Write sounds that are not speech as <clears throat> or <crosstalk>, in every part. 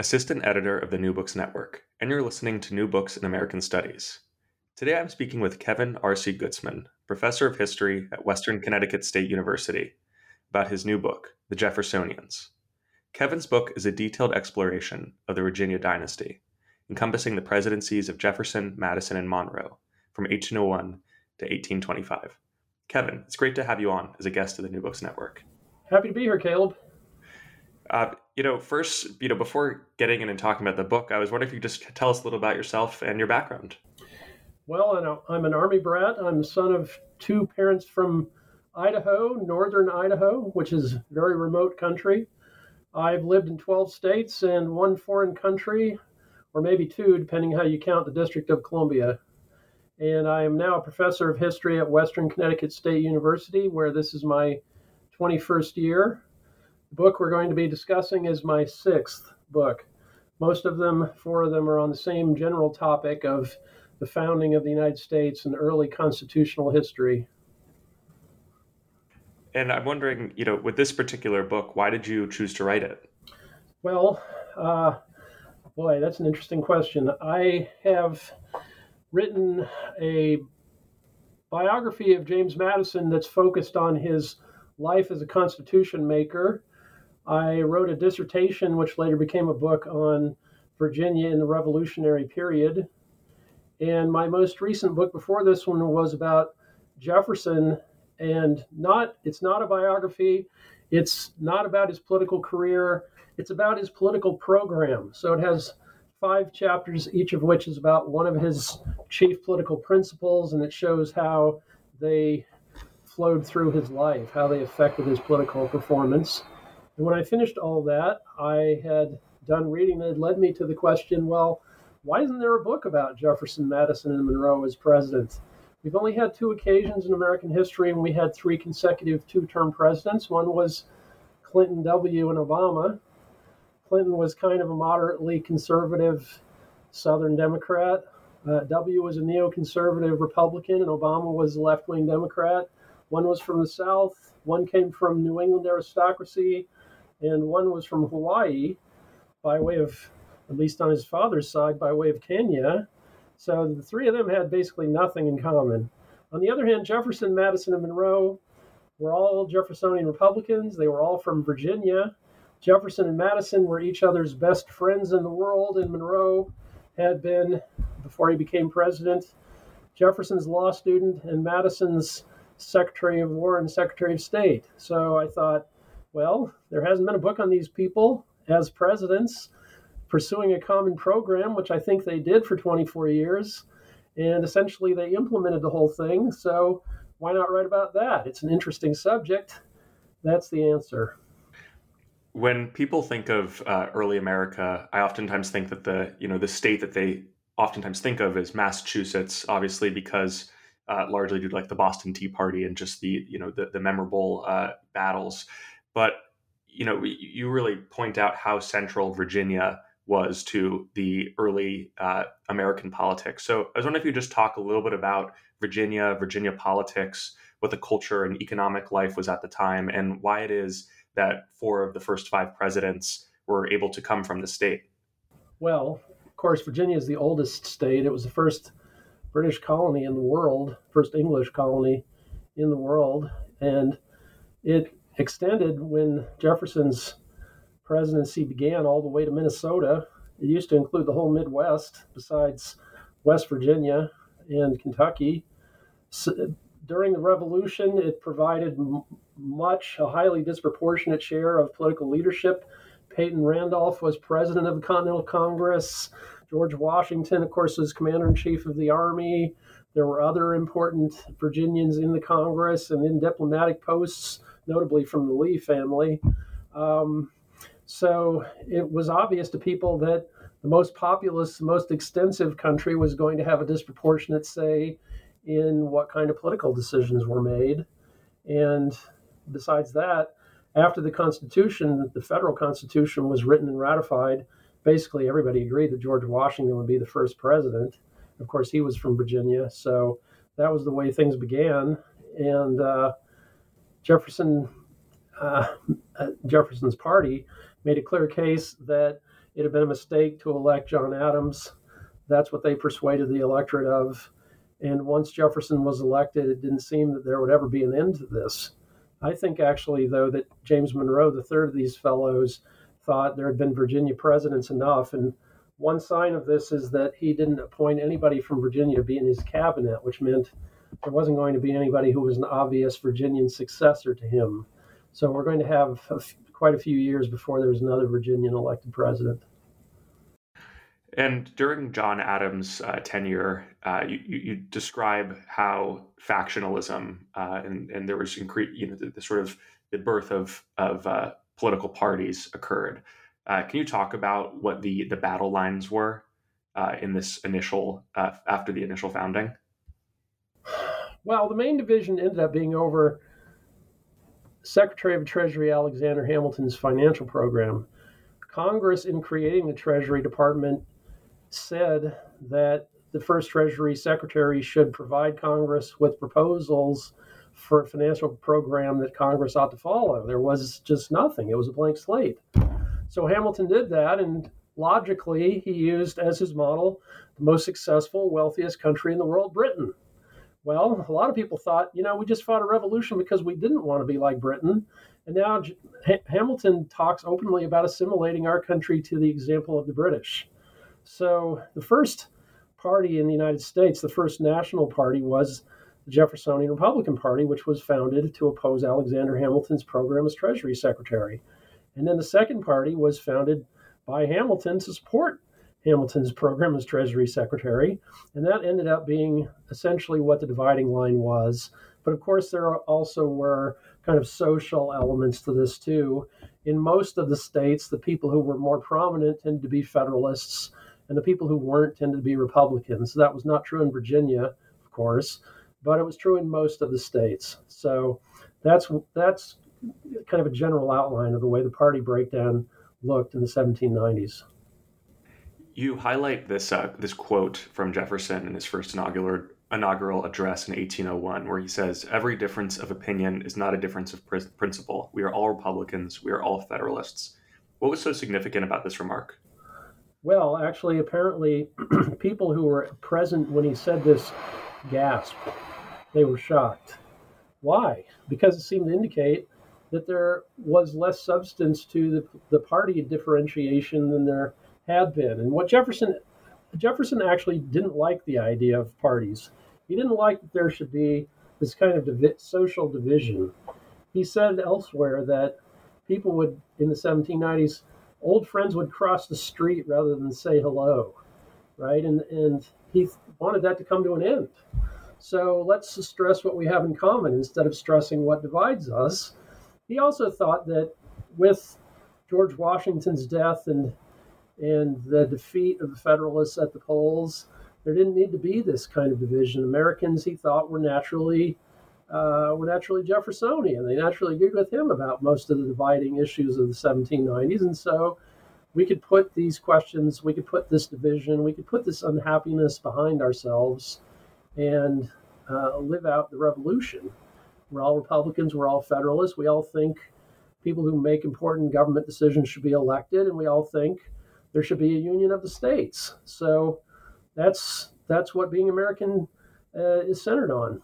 assistant editor of the New Books Network, and you're listening to New Books in American Studies. Today I'm speaking with Kevin R.C. Gutzman, professor of history at Western Connecticut State University, about his new book, The Jeffersonians. Kevin's book is a detailed exploration of the Virginia dynasty, encompassing the presidencies of Jefferson, Madison, and Monroe from 1801 to 1825. Kevin, it's great to have you on as a guest of the New Books Network. Happy to be here, Caleb. Uh, you know, first, you know, before getting in and talking about the book, I was wondering if you could just tell us a little about yourself and your background. Well, I'm an Army brat. I'm the son of two parents from Idaho, northern Idaho, which is very remote country. I've lived in 12 states and one foreign country, or maybe two, depending how you count the District of Columbia. And I am now a professor of history at Western Connecticut State University, where this is my 21st year. Book we're going to be discussing is my sixth book. Most of them, four of them, are on the same general topic of the founding of the United States and early constitutional history. And I'm wondering, you know, with this particular book, why did you choose to write it? Well, uh, boy, that's an interesting question. I have written a biography of James Madison that's focused on his life as a constitution maker. I wrote a dissertation, which later became a book on Virginia in the Revolutionary period. And my most recent book before this one was about Jefferson and not it's not a biography. It's not about his political career. It's about his political program. So it has five chapters each of which is about one of his chief political principles and it shows how they flowed through his life how they affected his political performance and when i finished all that i had done reading that led me to the question well why isn't there a book about jefferson madison and monroe as presidents? We've only had two occasions in American history when we had three consecutive two term presidents. One was Clinton W. and Obama. Clinton was kind of a moderately conservative Southern Democrat. Uh, w was a neoconservative Republican, and Obama was a left wing Democrat. One was from the South, one came from New England aristocracy, and one was from Hawaii by way of, at least on his father's side, by way of Kenya. So the three of them had basically nothing in common. On the other hand, Jefferson, Madison, and Monroe were all Jeffersonian Republicans. They were all from Virginia. Jefferson and Madison were each other's best friends in the world, and Monroe had been, before he became president, Jefferson's law student and Madison's Secretary of War and Secretary of State. So I thought, well, there hasn't been a book on these people as presidents pursuing a common program, which I think they did for 24 years. And essentially, they implemented the whole thing. So, why not write about that? It's an interesting subject. That's the answer. When people think of uh, early America, I oftentimes think that the you know the state that they oftentimes think of is Massachusetts, obviously because uh, largely due to like the Boston Tea Party and just the you know the, the memorable uh, battles. But you know you really point out how central Virginia was to the early uh, American politics. So I was wondering if you just talk a little bit about Virginia, Virginia politics, what the culture and economic life was at the time, and why it is that four of the first five presidents were able to come from the state. Well, of course, Virginia is the oldest state. It was the first British colony in the world, first English colony in the world, and it extended when Jefferson's presidency began all the way to Minnesota. It used to include the whole Midwest, besides West Virginia and Kentucky. So, during the Revolution, it provided much, a highly disproportionate share of political leadership. Peyton Randolph was president of the Continental Congress. George Washington, of course, was commander in chief of the Army. There were other important Virginians in the Congress and in diplomatic posts, notably from the Lee family. Um, so it was obvious to people that the most populous, most extensive country was going to have a disproportionate say in what kind of political decisions were made. And besides that, after the Constitution, the federal Constitution was written and ratified, basically everybody agreed that George Washington would be the first president. Of course, he was from Virginia, so that was the way things began. And uh, Jefferson, uh, Jefferson's party made a clear case that it had been a mistake to elect John Adams. That's what they persuaded the electorate of. And once Jefferson was elected, it didn't seem that there would ever be an end to this. I think actually, though, that James Monroe, the third of these fellows, thought there had been Virginia presidents enough. And one sign of this is that he didn't appoint anybody from Virginia to be in his cabinet, which meant there wasn't going to be anybody who was an obvious Virginian successor to him. So we're going to have a f- quite a few years before there's another Virginian elected president. And during John Adams' uh, tenure, uh, you, you, describe how factionalism uh, and, and there was incre- you know the, the, sort of the birth of of uh, political parties occurred. Uh, can you talk about what the the battle lines were uh, in this initial after the initial founding? Well, the main division ended up being over Secretary of Treasury Alexander Hamilton's financial program. Congress, in creating the Treasury Department, said that the first Treasury Secretary should provide Congress with proposals for a financial program that Congress ought to follow. There was just nothing, it was a blank slate. So Hamilton did that, and logically, he used as his model the most successful, wealthiest country in the world, Britain. Well, a lot of people thought, you know, we just fought a revolution because we didn't want to be like Britain. And now Hamilton talks openly about assimilating our country to the example of the British. So the first party in the United States, the first national party, was the Jeffersonian Republican Party, which was founded to oppose Alexander Hamilton's program as Treasury Secretary. And then the second party was founded by Hamilton to support Hamilton's program as Treasury Secretary. And that ended up being essentially what the dividing line was. But of course, there also were kind of social elements to this too. In most of the states, the people who were more prominent tended to be Federalists, and the people who weren't tended to be Republicans. So that was not true in Virginia, of course, but it was true in most of the states. So that's that's kind of a general outline of the way the party breakdown looked in the 1790s. You highlight this uh, this quote from Jefferson in his first inaugural inaugural address in 1801, where he says, "Every difference of opinion is not a difference of principle. We are all Republicans. We are all Federalists." What was so significant about this remark? Well, actually, apparently, <clears throat> people who were present when he said this gasped. They were shocked. Why? Because it seemed to indicate that there was less substance to the, the party differentiation than there had been. And what Jefferson Jefferson actually didn't like the idea of parties. He didn't like that there should be this kind of divi- social division. He said elsewhere that people would in the 1790s old friends would cross the street rather than say hello, right? And and he wanted that to come to an end. So let's stress what we have in common instead of stressing what divides us. He also thought that with George Washington's death and and the defeat of the Federalists at the polls, there didn't need to be this kind of division. Americans, he thought, were naturally uh, were naturally Jeffersonian. They naturally agreed with him about most of the dividing issues of the 1790s. And so we could put these questions, we could put this division, we could put this unhappiness behind ourselves and uh, live out the revolution. We're all Republicans, we're all Federalists, we all think people who make important government decisions should be elected, and we all think there should be a union of the states. So that's that's what being American uh, is centered on.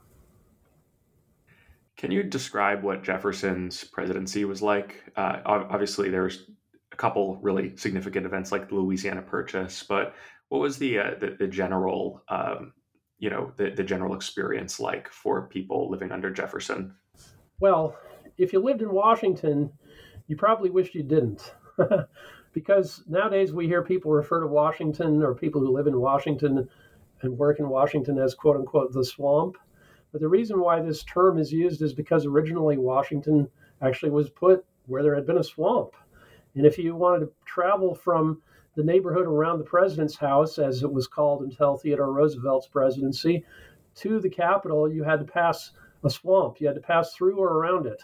Can you describe what Jefferson's presidency was like? Uh, obviously, there's a couple really significant events like the Louisiana Purchase, but what was the uh, the, the, general um, you know the, the general experience like for people living under Jefferson? Well, if you lived in Washington, you probably wished you didn't. <laughs> because nowadays we hear people refer to Washington or people who live in Washington and work in Washington as quote unquote the swamp. But the reason why this term is used is because originally Washington actually was put where there had been a swamp. And if you wanted to travel from the neighborhood around the president's house, as it was called until Theodore Roosevelt's presidency, to the Capitol, you had to pass a swamp. You had to pass through or around it.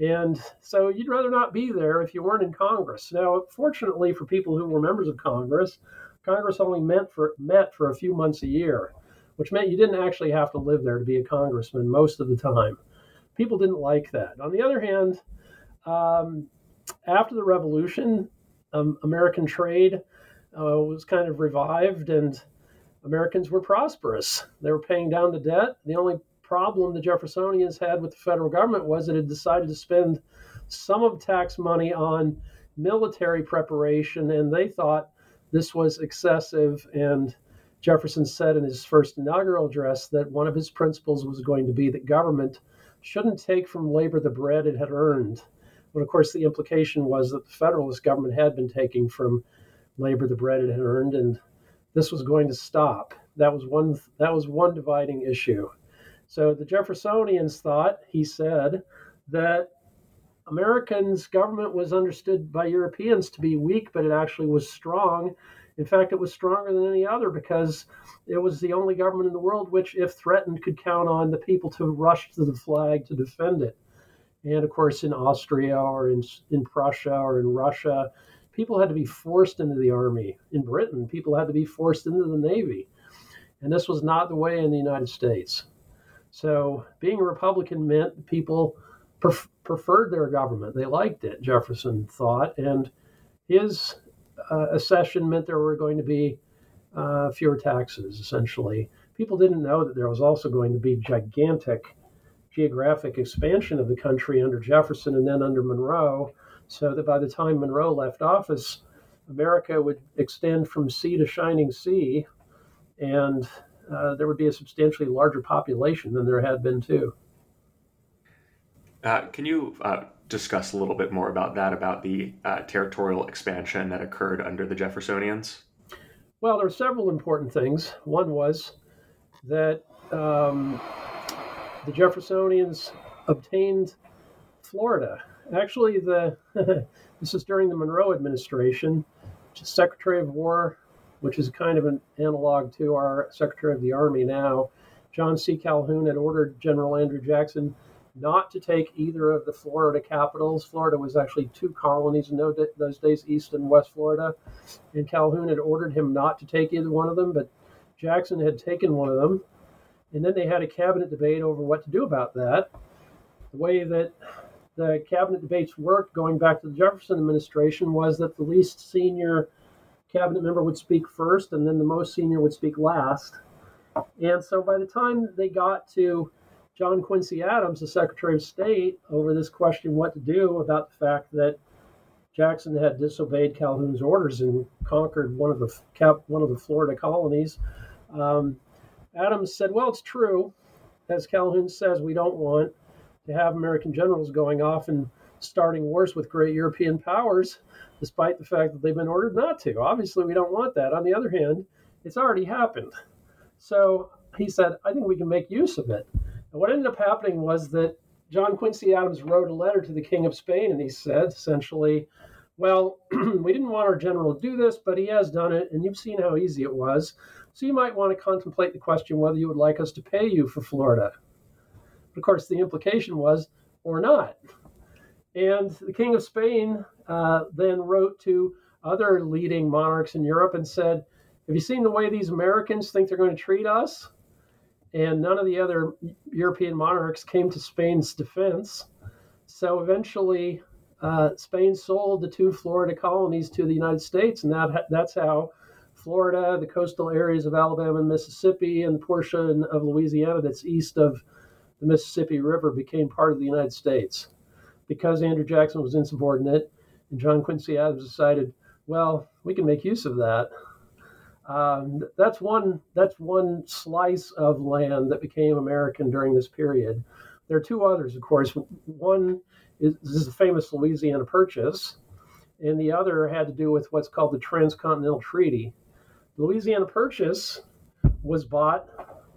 And so you'd rather not be there if you weren't in Congress. Now, fortunately for people who were members of Congress, Congress only met for, met for a few months a year, which meant you didn't actually have to live there to be a congressman most of the time. People didn't like that. On the other hand, um, after the revolution, um, American trade uh, was kind of revived and Americans were prosperous. They were paying down the debt. The only problem the Jeffersonians had with the federal government was it had decided to spend some of tax money on military preparation, and they thought this was excessive. And Jefferson said in his first inaugural address that one of his principles was going to be that government shouldn't take from labor the bread it had earned. But of course, the implication was that the Federalist government had been taking from labor the bread it had earned, and this was going to stop. That was one. That was one dividing issue. So the Jeffersonians thought, he said, that Americans' government was understood by Europeans to be weak, but it actually was strong. In fact, it was stronger than any other because it was the only government in the world which, if threatened, could count on the people to rush to the flag to defend it. And of course, in Austria or in, in Prussia or in Russia, people had to be forced into the army. In Britain, people had to be forced into the Navy. And this was not the way in the United States. So being a Republican meant people pref- preferred their government. They liked it, Jefferson thought. And his uh, accession meant there were going to be uh, fewer taxes, essentially. People didn't know that there was also going to be gigantic geographic expansion of the country under Jefferson and then under Monroe, so that by the time Monroe left office, America would extend from sea to shining sea. And uh, there would be a substantially larger population than there had been too. Uh, can you uh, discuss a little bit more about that, about the uh, territorial expansion that occurred under the Jeffersonians? Well, there are several important things. One was that um, the Jeffersonians obtained Florida. Actually, the <laughs> this is during the Monroe administration. Secretary of War which is kind of an analog to our Secretary of the Army now. John C. Calhoun had ordered General Andrew Jackson not to take either of the Florida capitals. Florida was actually two colonies in those days, East and West Florida. And Calhoun had ordered him not to take either one of them, but Jackson had taken one of them. And then they had a cabinet debate over what to do about that. The way that the cabinet debates worked going back to the Jefferson administration was that the least senior cabinet member would speak first, and then the most senior would speak last. And so by the time they got to John Quincy Adams, the Secretary of State, over this question what to do about the fact that Jackson had disobeyed Calhoun's orders and conquered one of the one of the Florida colonies. Um, Adams said, "Well, it's true, as Calhoun says, we don't want to have American generals going off and starting wars with great European powers." despite the fact that they've been ordered not to. Obviously, we don't want that. On the other hand, it's already happened. So he said, I think we can make use of it. And what ended up happening was that John Quincy Adams wrote a letter to the King of Spain, and he said essentially, Well, <clears throat> we didn't want our general to do this, but he has done it, and you've seen how easy it was. So you might want to contemplate the question whether you would like us to pay you for Florida. But of course, the implication was, or not. And the King of Spain uh, then wrote to other leading monarchs in Europe and said, Have you seen the way these Americans think they're going to treat us? And none of the other European monarchs came to Spain's defense. So eventually, uh, Spain sold the two Florida colonies to the United States, and that that's how Florida, the coastal areas of Alabama and Mississippi, and the portion of Louisiana that's east of the Mississippi River became part of the United States. Because Andrew Jackson was insubordinate, and John Quincy Adams decided, well, we can make use of that. Um, that's one. That's one slice of land that became American during this period. There are two others, of course. One is, is the famous Louisiana Purchase, and the other had to do with what's called the Transcontinental Treaty. Louisiana Purchase was bought.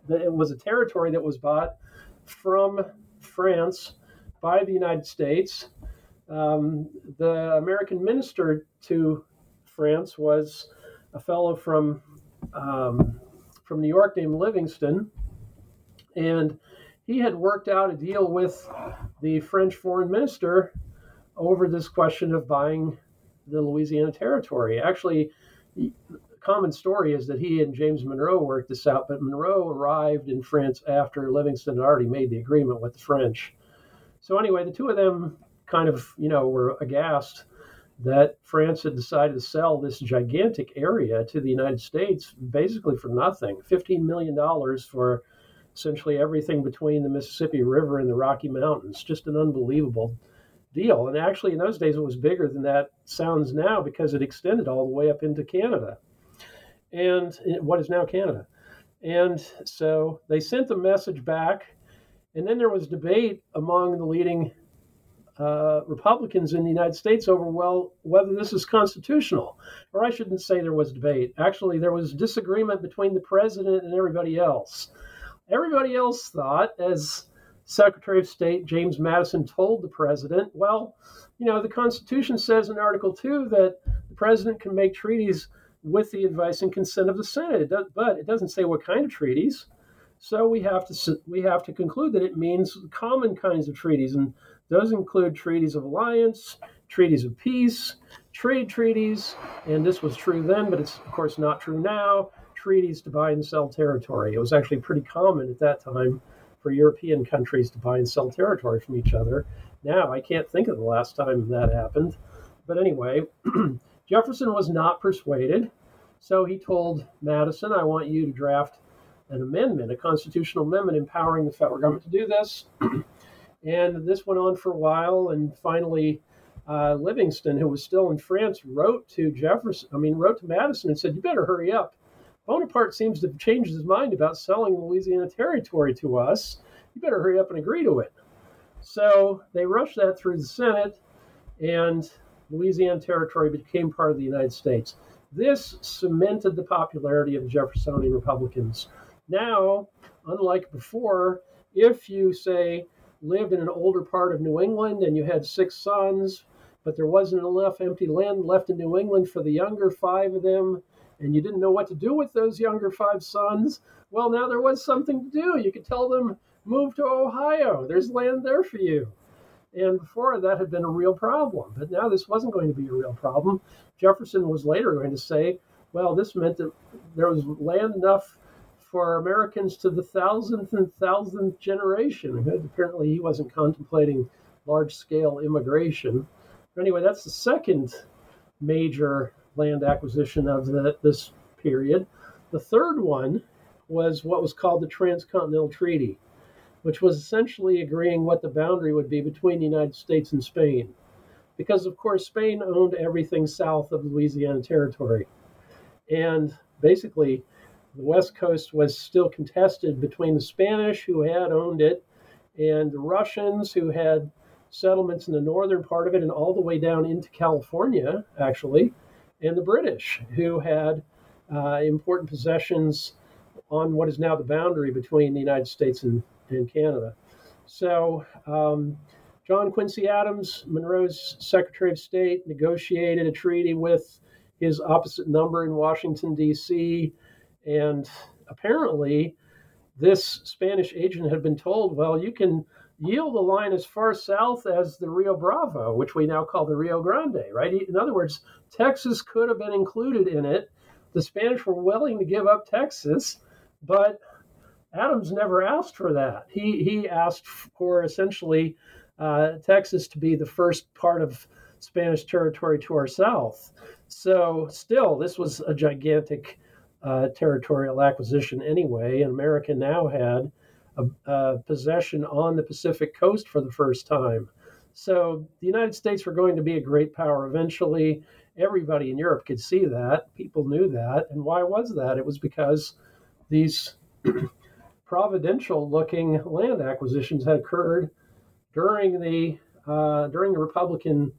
It was a territory that was bought from France by the United States. Um, the American minister to France was a fellow from um, from New York named Livingston, and he had worked out a deal with the French foreign minister over this question of buying the Louisiana territory. Actually, common story is that he and James Monroe worked this out, but Monroe arrived in France after Livingston had already made the agreement with the French. So anyway, the two of them kind of, you know, were aghast that France had decided to sell this gigantic area to the United States basically for nothing $15 million for essentially everything between the Mississippi River and the Rocky Mountains. Just an unbelievable deal. And actually, in those days, it was bigger than that sounds now because it extended all the way up into Canada and what is now Canada. And so they sent the message back. And then there was debate among the leading uh, Republicans in the United States over well whether this is constitutional, or I shouldn't say there was debate. Actually, there was disagreement between the president and everybody else. Everybody else thought, as Secretary of State James Madison told the president, well, you know, the Constitution says in Article Two that the president can make treaties with the advice and consent of the Senate, it does, but it doesn't say what kind of treaties. So we have to we have to conclude that it means common kinds of treaties, and those include treaties of alliance, treaties of peace, trade treaties, and this was true then, but it's of course not true now. Treaties to buy and sell territory. It was actually pretty common at that time for European countries to buy and sell territory from each other. Now I can't think of the last time that happened, but anyway, <clears throat> Jefferson was not persuaded, so he told Madison, "I want you to draft." An amendment, a constitutional amendment empowering the federal government to do this. <clears throat> And this went on for a while, and finally, uh, Livingston, who was still in France, wrote to Jefferson. I mean, wrote to Madison and said, "You better hurry up. Bonaparte seems to have changed his mind about selling Louisiana territory to us. You better hurry up and agree to it." So they rushed that through the Senate, and Louisiana territory became part of the United States. This cemented the popularity of Jeffersonian Republicans. Now, unlike before, if you say lived in an older part of New England and you had six sons, but there wasn't enough empty land left in New England for the younger five of them, and you didn't know what to do with those younger five sons, well, now there was something to do. You could tell them, move to Ohio, there's land there for you. And before that had been a real problem, but now this wasn't going to be a real problem. Jefferson was later going to say, well, this meant that there was land enough for Americans to the thousandth and thousandth generation. Apparently, he wasn't contemplating large scale immigration. But anyway, that's the second major land acquisition of the, this period. The third one was what was called the Transcontinental Treaty, which was essentially agreeing what the boundary would be between the United States and Spain. Because, of course, Spain owned everything south of Louisiana Territory. And basically, the West Coast was still contested between the Spanish, who had owned it, and the Russians, who had settlements in the northern part of it and all the way down into California, actually, and the British, who had uh, important possessions on what is now the boundary between the United States and, and Canada. So, um, John Quincy Adams, Monroe's Secretary of State, negotiated a treaty with his opposite number in Washington, D.C. And apparently, this Spanish agent had been told, well, you can yield the line as far south as the Rio Bravo, which we now call the Rio Grande, right? In other words, Texas could have been included in it. The Spanish were willing to give up Texas, but Adams never asked for that. He, he asked for essentially uh, Texas to be the first part of Spanish territory to our south. So, still, this was a gigantic uh, territorial acquisition anyway, and America now had a, a possession on the Pacific coast for the first time. So the United States were going to be a great power eventually. Everybody in Europe could see that. People knew that. And why was that? It was because these <clears throat> providential looking land acquisitions had occurred during the uh, during the Republican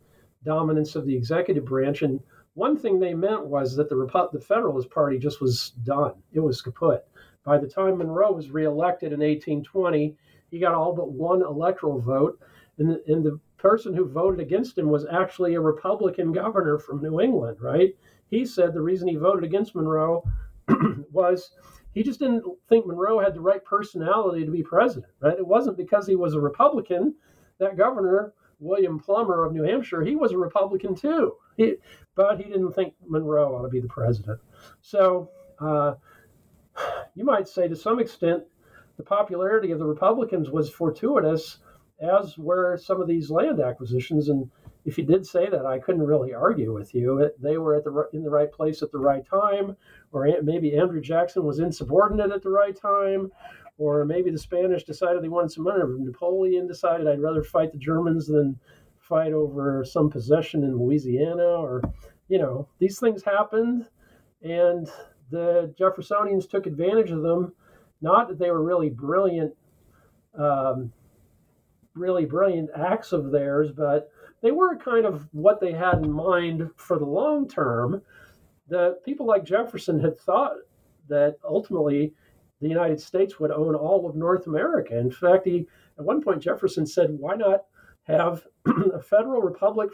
dominance of the executive branch. And one thing they meant was that the Repu- the Federalist Party just was done. It was kaput. By the time Monroe was reelected in 1820, he got all but one electoral vote, and the, and the person who voted against him was actually a Republican governor from New England, right? He said the reason he voted against Monroe <clears throat> was he just didn't think Monroe had the right personality to be president, right? It wasn't because he was a Republican. That governor, William Plumer of New Hampshire, he was a Republican too. He, but he didn't think Monroe ought to be the president. So uh, you might say to some extent, the popularity of the Republicans was fortuitous as were some of these land acquisitions. And if you did say that, I couldn't really argue with you. They were at the in the right place at the right time, or maybe Andrew Jackson was insubordinate at the right time, or maybe the Spanish decided they wanted some money. Or Napoleon decided I'd rather fight the Germans than fight over some possession in Louisiana, or you know, these things happened, and the Jeffersonians took advantage of them. Not that they were really brilliant. Um, really brilliant acts of theirs, but they were kind of what they had in mind for the long term. The people like Jefferson had thought that ultimately the United States would own all of North America. In fact, he at one point Jefferson said, "Why not have <clears throat> a federal republic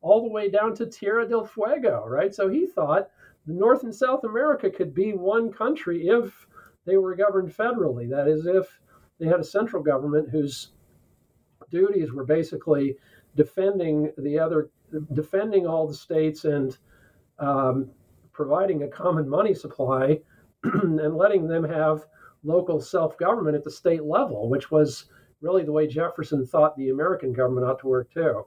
all the way down to Tierra del Fuego?" Right. So he thought North and South America could be one country if they were governed federally. That is, if they had a central government whose duties were basically defending the other, defending all the states and um, providing a common money supply <clears throat> and letting them have local self government at the state level, which was really the way Jefferson thought the American government ought to work too.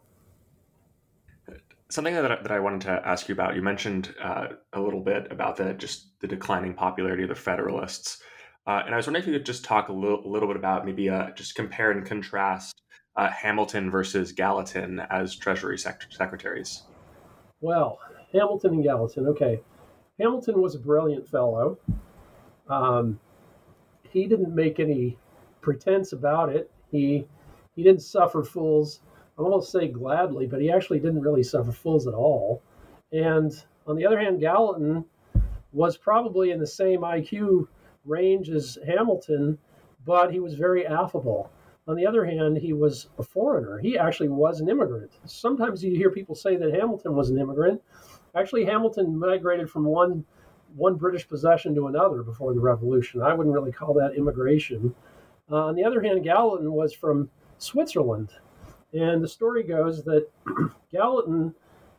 Something that, that I wanted to ask you about, you mentioned uh, a little bit about the just the declining popularity of the Federalists. Uh, and I was wondering if you could just talk a little, little bit about maybe uh, just compare and contrast uh, Hamilton versus Gallatin as Treasury sec- secretaries? Well, Hamilton and Gallatin. Okay, Hamilton was a brilliant fellow. Um, he didn't make any pretense about it. He he didn't suffer fools. I won't say gladly, but he actually didn't really suffer fools at all. And on the other hand, Gallatin was probably in the same IQ range as Hamilton, but he was very affable. On the other hand, he was a foreigner. He actually was an immigrant. Sometimes you hear people say that Hamilton was an immigrant. Actually, Hamilton migrated from one one British possession to another before the Revolution. I wouldn't really call that immigration. Uh, on the other hand, Gallatin was from Switzerland. And the story goes that <clears throat> Gallatin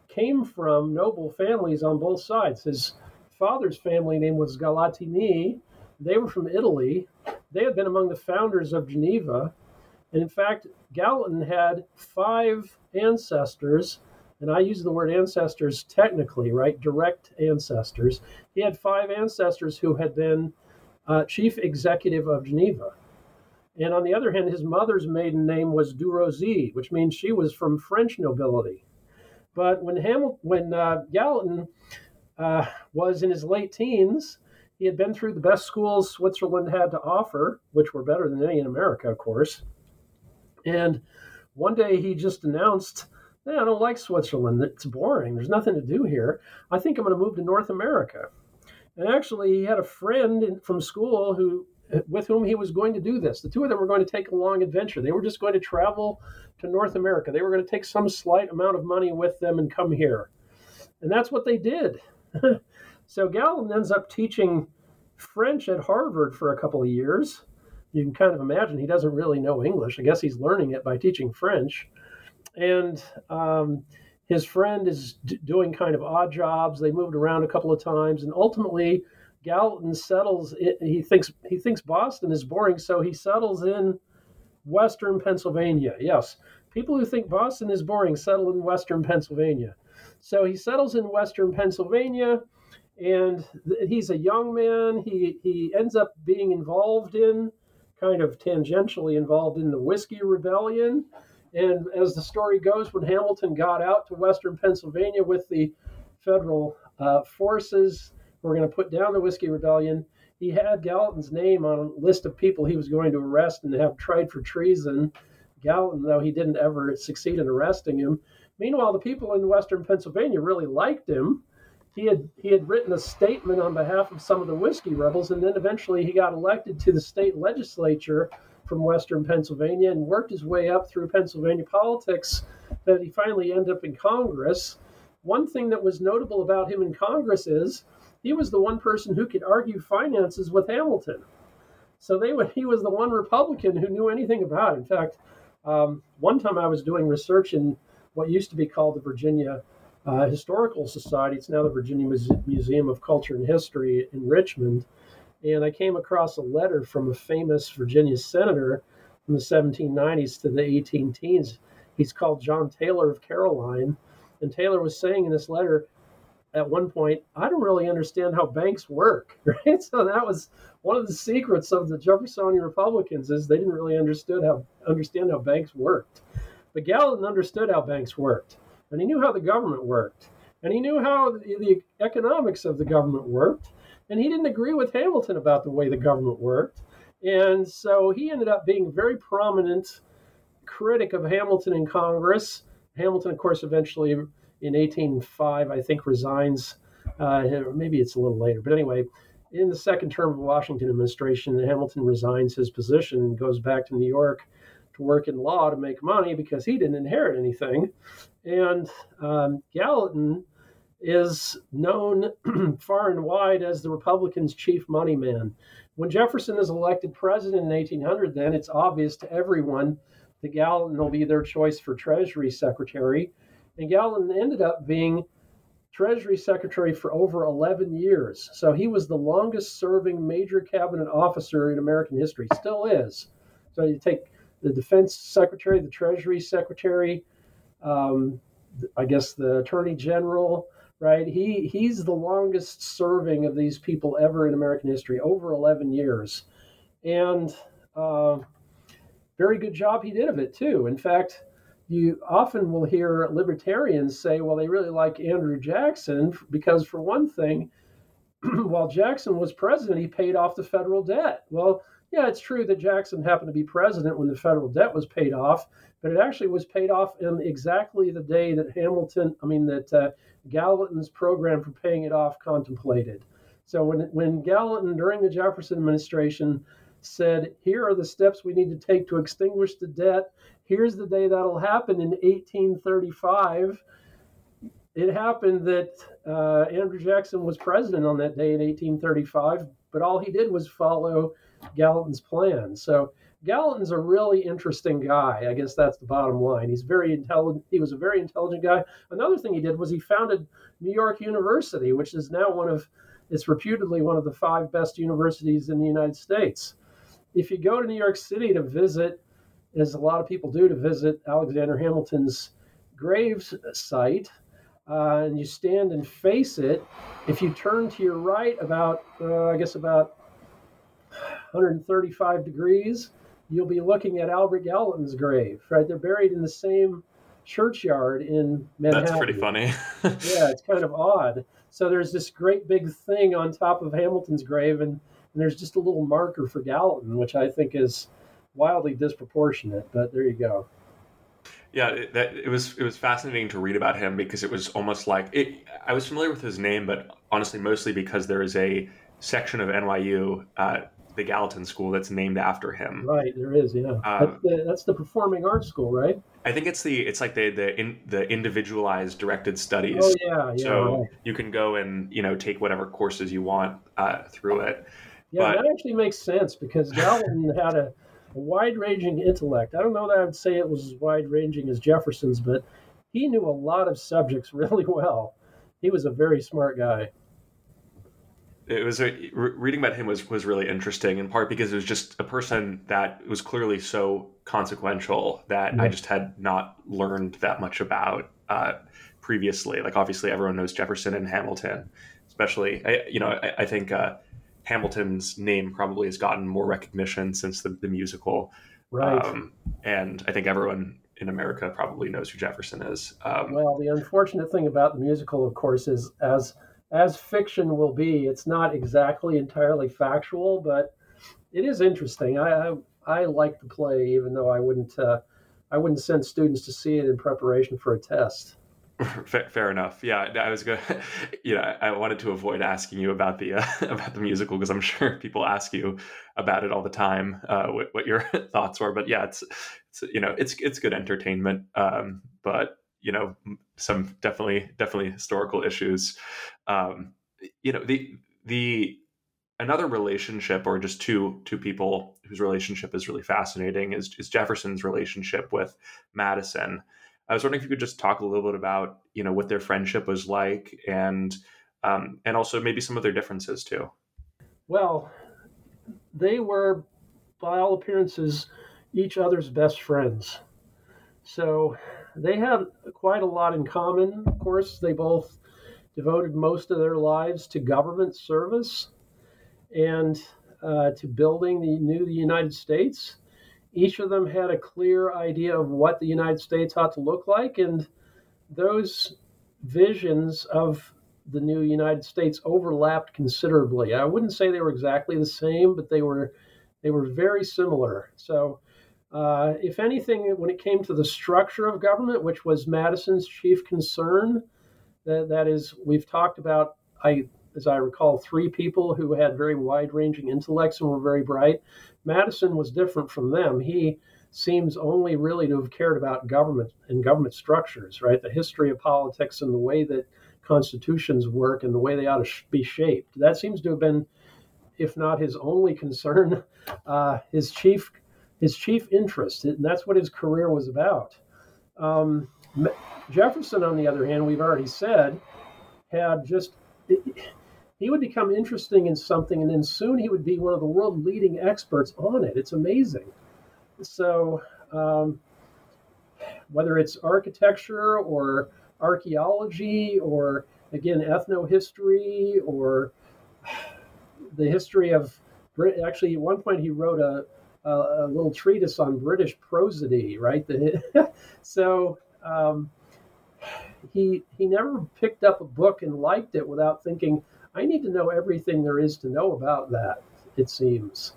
came from noble families on both sides. His father's family name was Galatini. They were from Italy. They had been among the founders of Geneva. And in fact, Gallatin had five ancestors, and I use the word ancestors technically, right? Direct ancestors. He had five ancestors who had been uh, chief executive of Geneva. And on the other hand, his mother's maiden name was Du Durozy, which means she was from French nobility. But when Hamilton, when uh, Gallatin uh, was in his late teens, he had been through the best schools Switzerland had to offer, which were better than any in America, of course. And one day he just announced, hey, I don't like Switzerland. It's boring. There's nothing to do here. I think I'm going to move to North America. And actually, he had a friend from school who, with whom he was going to do this. The two of them were going to take a long adventure. They were just going to travel to North America. They were going to take some slight amount of money with them and come here. And that's what they did. <laughs> so Gallatin ends up teaching French at Harvard for a couple of years you can kind of imagine he doesn't really know English. I guess he's learning it by teaching French. And um, his friend is d- doing kind of odd jobs. They moved around a couple of times, and ultimately, Gallatin settles. It, he thinks he thinks Boston is boring, so he settles in Western Pennsylvania. Yes, people who think Boston is boring settle in Western Pennsylvania. So he settles in Western Pennsylvania, and he's a young man. He he ends up being involved in kind of tangentially involved in the Whiskey Rebellion. And as the story goes, when Hamilton got out to Western Pennsylvania with the federal uh, forces who were going to put down the Whiskey Rebellion, he had Gallatin's name on a list of people he was going to arrest and have tried for treason. Gallatin, though he didn't ever succeed in arresting him. Meanwhile, the people in Western Pennsylvania really liked him. He had he had written a statement on behalf of some of the whiskey rebels, and then eventually he got elected to the state legislature from Western Pennsylvania and worked his way up through Pennsylvania politics. That he finally ended up in Congress. One thing that was notable about him in Congress is he was the one person who could argue finances with Hamilton. So they would, he was the one Republican who knew anything about it. In fact, um, one time I was doing research in what used to be called the Virginia uh, Historical Society. It's now the Virginia Muse- Museum of Culture and History in Richmond. And I came across a letter from a famous Virginia senator from the 1790s to the 18 teens. He's called John Taylor of Caroline. And Taylor was saying in this letter, at one point, I don't really understand how banks work, <laughs> right? So that was one of the secrets of the Jeffersonian Republicans is they didn't really understood how understand how banks worked. But Gallatin understood how banks worked, and he knew how the government worked, and he knew how the, economics of the government worked, and he didn't agree with Hamilton about the way the government worked, and so he ended up being a very prominent critic of Hamilton in Congress. Hamilton, of course, eventually in 1805, I think, resigns. Uh, maybe it's a little later, but anyway, in the second term of the Washington administration, Hamilton resigns his position and goes back to New York to work in law to make money because he didn't inherit anything. And um, Gallatin is known <clears throat> far and wide as the Republicans' chief money man. When Jefferson is elected president in 1800, then it's obvious to everyone that Gallatin will be their choice for Treasury Secretary. And Gallatin ended up being Treasury Secretary for over 11 years. So he was the longest serving major cabinet officer in American history, still is. So you take the Defense Secretary, the Treasury Secretary, um, I guess the Attorney General, right? He he's the longest serving of these people ever in American history, over 11 years, and uh, very good job he did of it too. In fact, you often will hear libertarians say, well, they really like Andrew Jackson because, for one thing, <clears throat> while Jackson was president, he paid off the federal debt. Well, yeah, it's true that Jackson happened to be president when the federal debt was paid off, but it actually was paid off in exactly the day that Hamilton, I mean, that uh, Gallatin's program for paying it off contemplated. So when, when Gallatin, during the Jefferson administration, said, Here are the steps we need to take to extinguish the debt. Here's the day that'll happen in 1835. It happened that uh, Andrew Jackson was president on that day in 1835, but all he did was follow Gallatin's plan. So Gallatin's a really interesting guy. I guess that's the bottom line. He's very intelligent. He was a very intelligent guy. Another thing he did was he founded New York University, which is now one of, it's reputedly one of the five best universities in the United States if you go to New York City to visit, as a lot of people do to visit Alexander Hamilton's grave site, uh, and you stand and face it, if you turn to your right about, uh, I guess, about 135 degrees, you'll be looking at Albert Gallatin's grave, right? They're buried in the same churchyard in Manhattan. That's pretty funny. <laughs> yeah, it's kind of odd. So there's this great big thing on top of Hamilton's grave, and and there's just a little marker for Gallatin, which I think is wildly disproportionate. But there you go. Yeah, it, that, it was it was fascinating to read about him because it was almost like it, I was familiar with his name, but honestly, mostly because there is a section of NYU, uh, the Gallatin School, that's named after him. Right, there is. Yeah, uh, that's, the, that's the performing arts school, right? I think it's the it's like the the in, the individualized directed studies. Oh yeah, yeah. So right. you can go and you know take whatever courses you want uh, through it. Yeah, but, that actually makes sense because Gallatin <laughs> had a, a wide ranging intellect. I don't know that I'd say it was as wide ranging as Jefferson's, but he knew a lot of subjects <laughs> really well. He was a very smart guy. It was a, reading about him was was really interesting in part because it was just a person that was clearly so consequential that yeah. I just had not learned that much about uh, previously. Like obviously everyone knows Jefferson and Hamilton, especially. I, you know, I, I think uh, Hamilton's name probably has gotten more recognition since the, the musical. Right. Um, and I think everyone in America probably knows who Jefferson is. Um, well, the unfortunate thing about the musical, of course, is as as fiction will be, it's not exactly entirely factual, but it is interesting. I I, I like the play, even though I wouldn't uh, I wouldn't send students to see it in preparation for a test. <laughs> Fair, fair, enough. Yeah, I was going. <laughs> You know, I wanted to avoid asking you about the uh, <laughs> about the musical because I'm sure people ask you about it all the time. Uh, what, what, your thoughts were, but yeah, it's, it's you know, it's it's good entertainment. Um, but you know, some definitely definitely historical issues. Um, you know, the the another relationship or just two two people whose relationship is really fascinating is, is Jefferson's relationship with Madison. I was wondering if you could just talk a little bit about you know what their friendship was like and um, and also maybe some of their differences too. Well, they were, by all appearances, each other's best friends. So they had quite a lot in common. Of course, they both devoted most of their lives to government service and uh, to building the new United States each of them had a clear idea of what the United States ought to look like, and those visions of the new United States overlapped considerably. I wouldn't say they were exactly the same, but they were they were very similar. So, uh, if anything, when it came to the structure of government, which was Madison's chief concern, that, that is, we've talked about. I as I recall, three people who had very wide ranging intellects and were very bright. Madison was different from them. He seems only really to have cared about government and government structures, right? The history of politics and the way that constitutions work and the way they ought to be shaped. That seems to have been, if not his only concern, <laughs> uh, his chief his chief interest, and that's what his career was about. Um, Jefferson, on the other hand, we've already said, had just he would become interesting in something, and then soon he would be one of the world leading experts on it. It's amazing. So, um, whether it's architecture or archaeology or again ethnohistory or the history of. Actually, at one point he wrote a, a, a little treatise on British prosody, right? <laughs> so um, he he never picked up a book and liked it without thinking, I need to know everything there is to know about that. It seems,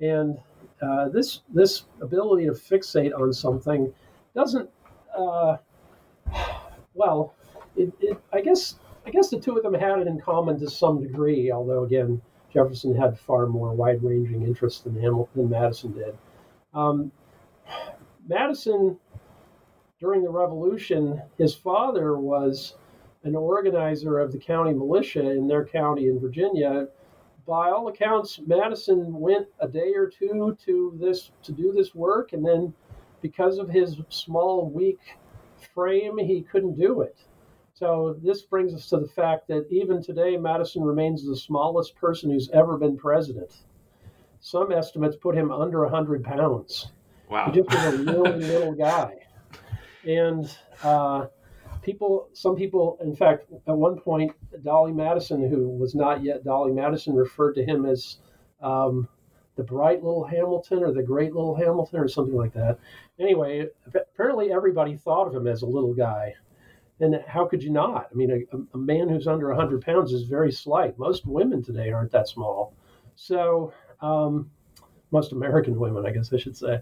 and uh, this this ability to fixate on something doesn't. Uh, well, it, it, I guess I guess the two of them had it in common to some degree. Although again, Jefferson had far more wide-ranging interests than Hamilton Madison did. Um, Madison, during the Revolution, his father was an organizer of the county militia in their county in Virginia. By all accounts, Madison went a day or two to this to do this work, and then because of his small, weak frame, he couldn't do it. So this brings us to the fact that even today, Madison remains the smallest person who's ever been president. Some estimates put him under 100 pounds. Wow. He just was a little, <laughs> little guy. And uh, people, some people, in fact, at one point, Dolley Madison, who was not yet Dolley Madison, referred to him as um, the bright little Hamilton or the great little Hamilton or something like that. Anyway, apparently everybody thought of him as a little guy. And how could you not? I mean, a, a man who's under 100 pounds is very slight. Most women today aren't that small. So, um, most American women, I guess I should say.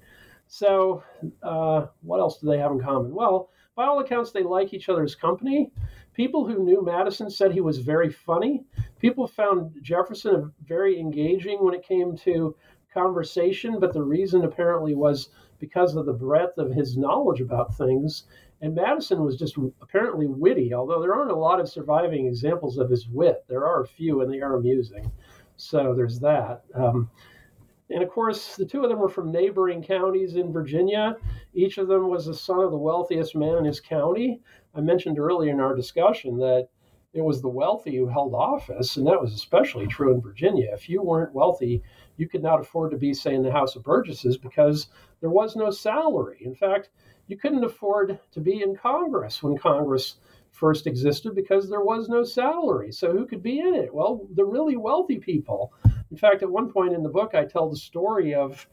So, uh, what else do they have in common? Well, by all accounts, they like each other's company. People who knew Madison said he was very funny. People found Jefferson very engaging when it came to conversation, but the reason apparently was because of the breadth of his knowledge about things. And Madison was just apparently witty, although there aren't a lot of surviving examples of his wit. There are a few, and they are amusing. So there's that. Um, and of course, the two of them were from neighboring counties in Virginia. Each of them was the son of the wealthiest man in his county. I mentioned earlier in our discussion that it was the wealthy who held office, and that was especially true in Virginia. If you weren't wealthy, you could not afford to be, say, in the House of Burgesses because there was no salary. In fact, you couldn't afford to be in Congress when Congress first existed because there was no salary. So who could be in it? Well, the really wealthy people. In fact, at one point in the book, I tell the story of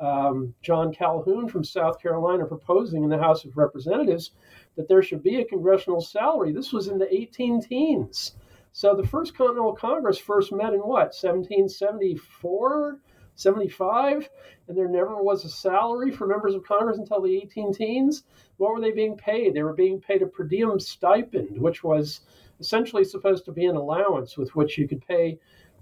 um, John Calhoun from South Carolina proposing in the House of Representatives that there should be a congressional salary. This was in the 18 teens. So the First Continental Congress first met in what, 1774, 75? And there never was a salary for members of Congress until the 18 teens. What were they being paid? They were being paid a per diem stipend, which was essentially supposed to be an allowance with which you could pay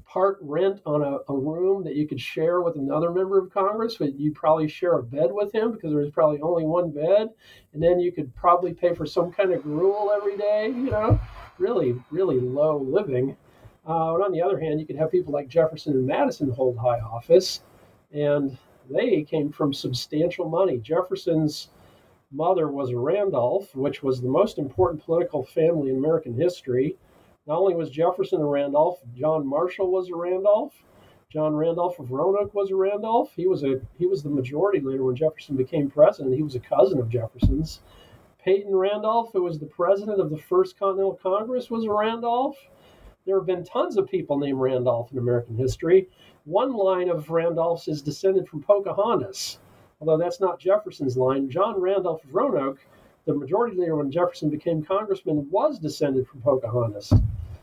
part rent on a, a, room that you could share with another member of Congress, but you probably share a bed with him because there was probably only one bed. And then you could probably pay for some kind of gruel every day, you know, really, really low living. Uh, on the other hand, you could have people like Jefferson and Madison hold high office, and they came from substantial money. Jefferson's mother was Randolph, which was the most important political family in American history. Not only was Jefferson a Randolph, John Marshall was a Randolph. John Randolph of Roanoke was a Randolph. He was a he was the majority leader when Jefferson became president. He was a cousin of Jefferson's. Peyton Randolph, who was the president of the First Continental Congress, was a Randolph. There have been tons of people named Randolph in American history. One line of Randolphs is descended from Pocahontas, although that's not Jefferson's line. John Randolph of Roanoke, the majority leader when Jefferson became congressman, was descended from Pocahontas.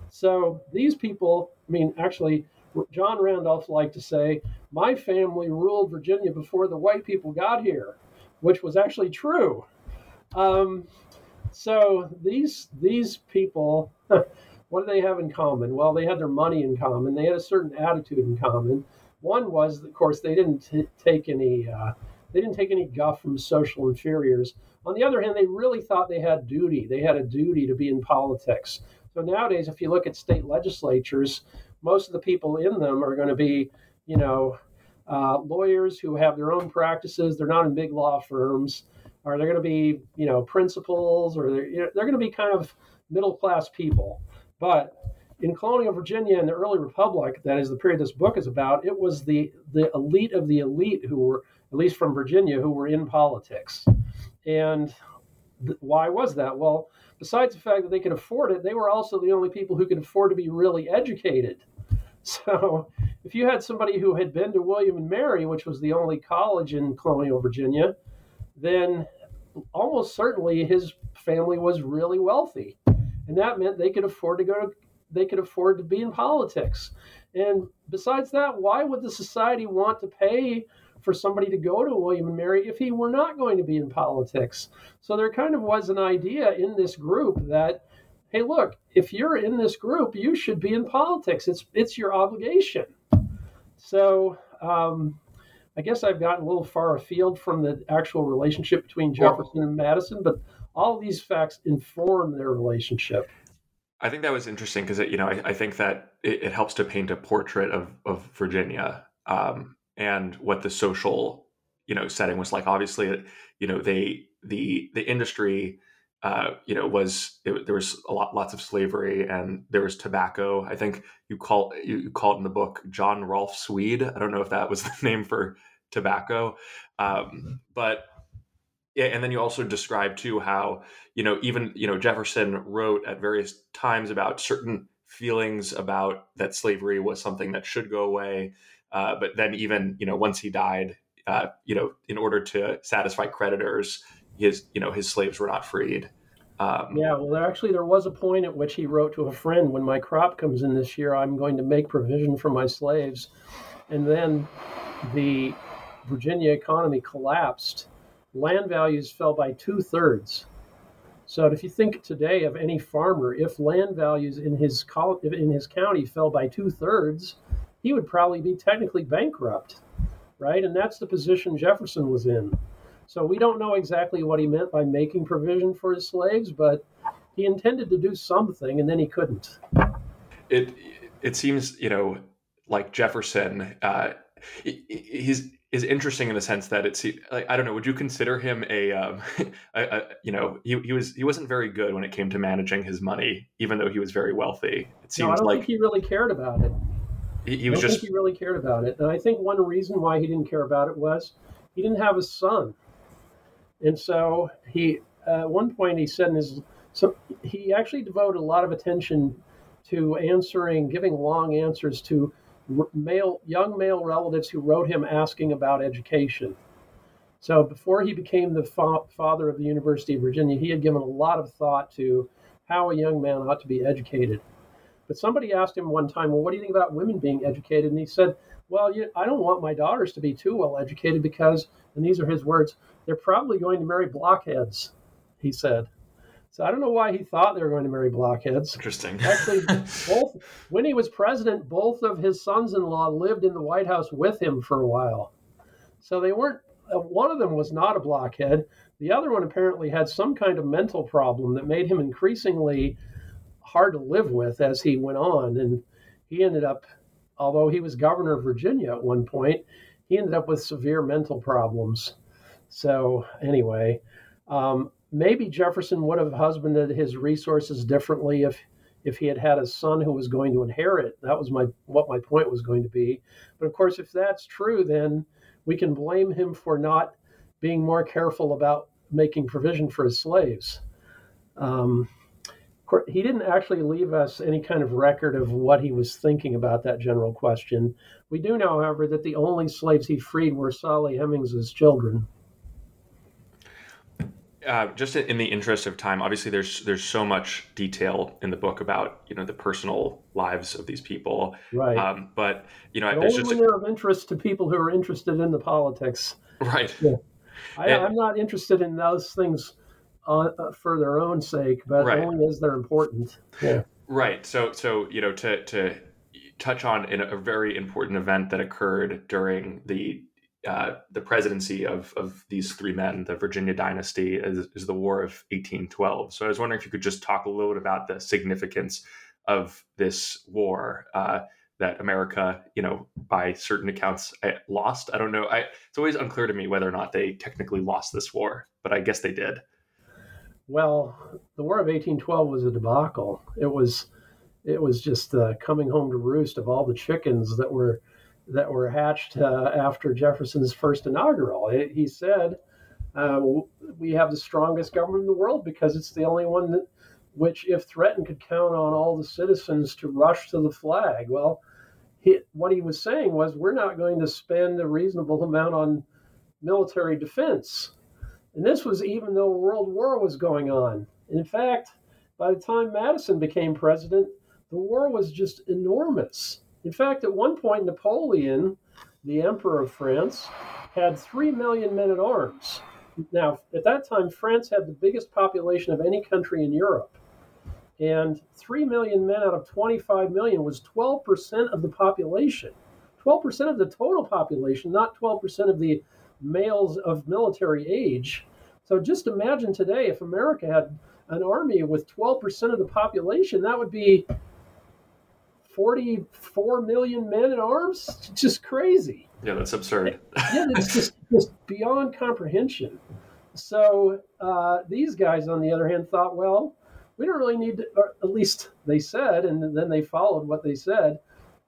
So these people, I mean, actually, John Randolph liked to say, My family ruled Virginia before the white people got here, which was actually true. Um, so these these people, <laughs> what do they have in common? Well, they had their money in common. They had a certain attitude in common. One was, of course, they didn't t- take any uh, they didn't take any guff from social inferiors. On the other hand, they really thought they had duty. They had a duty to be in politics. So nowadays, if you look at state legislatures, most of the people in them are going to be, you know, uh, lawyers who have their own practices. They're not in big law firms, or they're going to be, you know, principals, or they're, you know, they're going to be kind of middle class people. But in colonial Virginia and the early republic, that is the period this book is about, it was the the elite of the elite who were, at least from Virginia, who were in politics. And th- why was that? Well, besides the fact that they could afford it, they were also the only people who could afford to be really educated. <laughs> So if you had somebody who had been to William and Mary, which was the only college in colonial Virginia, then almost certainly his family was really wealthy. And that meant they could afford to go to they could afford to be in politics. And besides that, why would the society want to pay for somebody to go to William and Mary if he were not going to be in politics. So there kind of was an idea in this group that, hey, look, if you're in this group, you should be in politics. It's it's your obligation. So um, I guess I've gotten a little far afield from the actual relationship between Jefferson and Madison, but all these facts inform their relationship. I think that was interesting because you know I, I think that it, it, helps to paint a portrait of of Virginia um, and what the social you know setting was like. Obviously you know they the the industry uh, you know was it, there was a lot lots of slavery and there was tobacco. I think you call you, you call it in the book John Rolfe's weed i don't know if that was <laughs> the name for tobacco. Um, but yeah, and then you also describe too how you know even you know Jefferson wrote at various times about certain feelings about that slavery was something that should go away, uh, but then even you know once he died, uh, you know in order to satisfy creditors, his you know his slaves were not freed. Um, yeah, well, there, actually, there was a point at which he wrote to a friend, "When my crop comes in this year, I'm going to make provision for my slaves." And then the Virginia economy collapsed. Land values fell by two thirds. So if you think today of any farmer, if land values in his in his county fell by two thirds, he would probably be technically bankrupt, right? And that's the position Jefferson was in. So we don't know exactly what he meant by making provision for his slaves, but he intended to do something, and then he couldn't. It it seems you know like Jefferson. Uh, he's is interesting in the sense that it's like I don't know. Would you consider him a, um, <laughs> a, a, you know he, he was he wasn't very good when it came to managing his money, even though he was very wealthy. It seems no, I don't like think he really cared about it. He, he was I just. think he really cared about it, and I think one reason why he didn't care about it was he didn't have a son, and so he uh, at one point he said in his so he actually devoted a lot of attention to answering, giving long answers to male, young male relatives who wrote him asking about education. So before he became the fa- father of the University of Virginia, he had given a lot of thought to how a young man ought to be educated. But somebody asked him one time, "Well, what do you think about women being educated?" And he said, "Well, you, I don't want my daughters to be too well educated because, and these are his words, they're probably going to marry blockheads." He said. So I don't know why he thought they were going to marry blockheads. Interesting. Actually, <laughs> both when he was president, both of his sons-in-law lived in the White House with him for a while. So they weren't. Uh, one of them was not a blockhead. The other one apparently had some kind of mental problem that made him increasingly hard to live with as he went on. And he ended up, although he was governor of Virginia at one point, he ended up with severe mental problems. So anyway, um, maybe Jefferson would have husbanded his resources differently if if he had had a son who was going to inherit. That was my what my point was going to be. But of course, if that's true, then we can blame him for not being more careful about making provision for his slaves. Um, he didn't actually leave us any kind of record of what he was thinking about that general question. We do know, however, that the only slaves he freed were Sally Hemings's children. Uh, just in the interest of time, obviously there's there's so much detail in the book about you know the personal lives of these people, right? Um, but you know, but there's only just when they're of interest to people who are interested in the politics, right? Yeah. I, am not interested in those things uh, for their own sake, but right. only as they're important. Yeah. Right. So so you know to to touch on in a very important event that occurred during the uh, the presidency of, of these three men, the Virginia dynasty, is, is, the War of 1812. So I was wondering if you could just talk a little bit about the significance of this war uh, that America, you know, by certain accounts, uh, lost. I don't know. I, it's always unclear to me whether or not they technically lost this war, but I guess they did. Well, the War of 1812 was a debacle. It was, it was just the coming home to roost of all the chickens that were that were hatched uh, after Jefferson's first inaugural. It, he said, uh, "We have the strongest government in the world because it's the only one that, which, if threatened, could count on all the citizens to rush to the flag." Well, he, what he was saying was, "We're not going to spend a reasonable amount on military defense." And this was even though world war was going on. in fact, by the time Madison became president, the war was just enormous. In fact, at one point, Napoleon, the Emperor of France, had 3 million men at arms. Now, at that time, France had the biggest population of any country in Europe. And 3 million men out of 25 million was 12% of the population. 12% of the total population, not 12% of the males of military age. So just imagine today if America had an army with 12% of the population, that would be 44 million men in arms? Just crazy. Yeah, that's absurd. yeah, it's just, <laughs> just beyond comprehension. So uh, these guys, on the other hand, thought, well, we don't really need to, or at least they said, and then they followed what they said,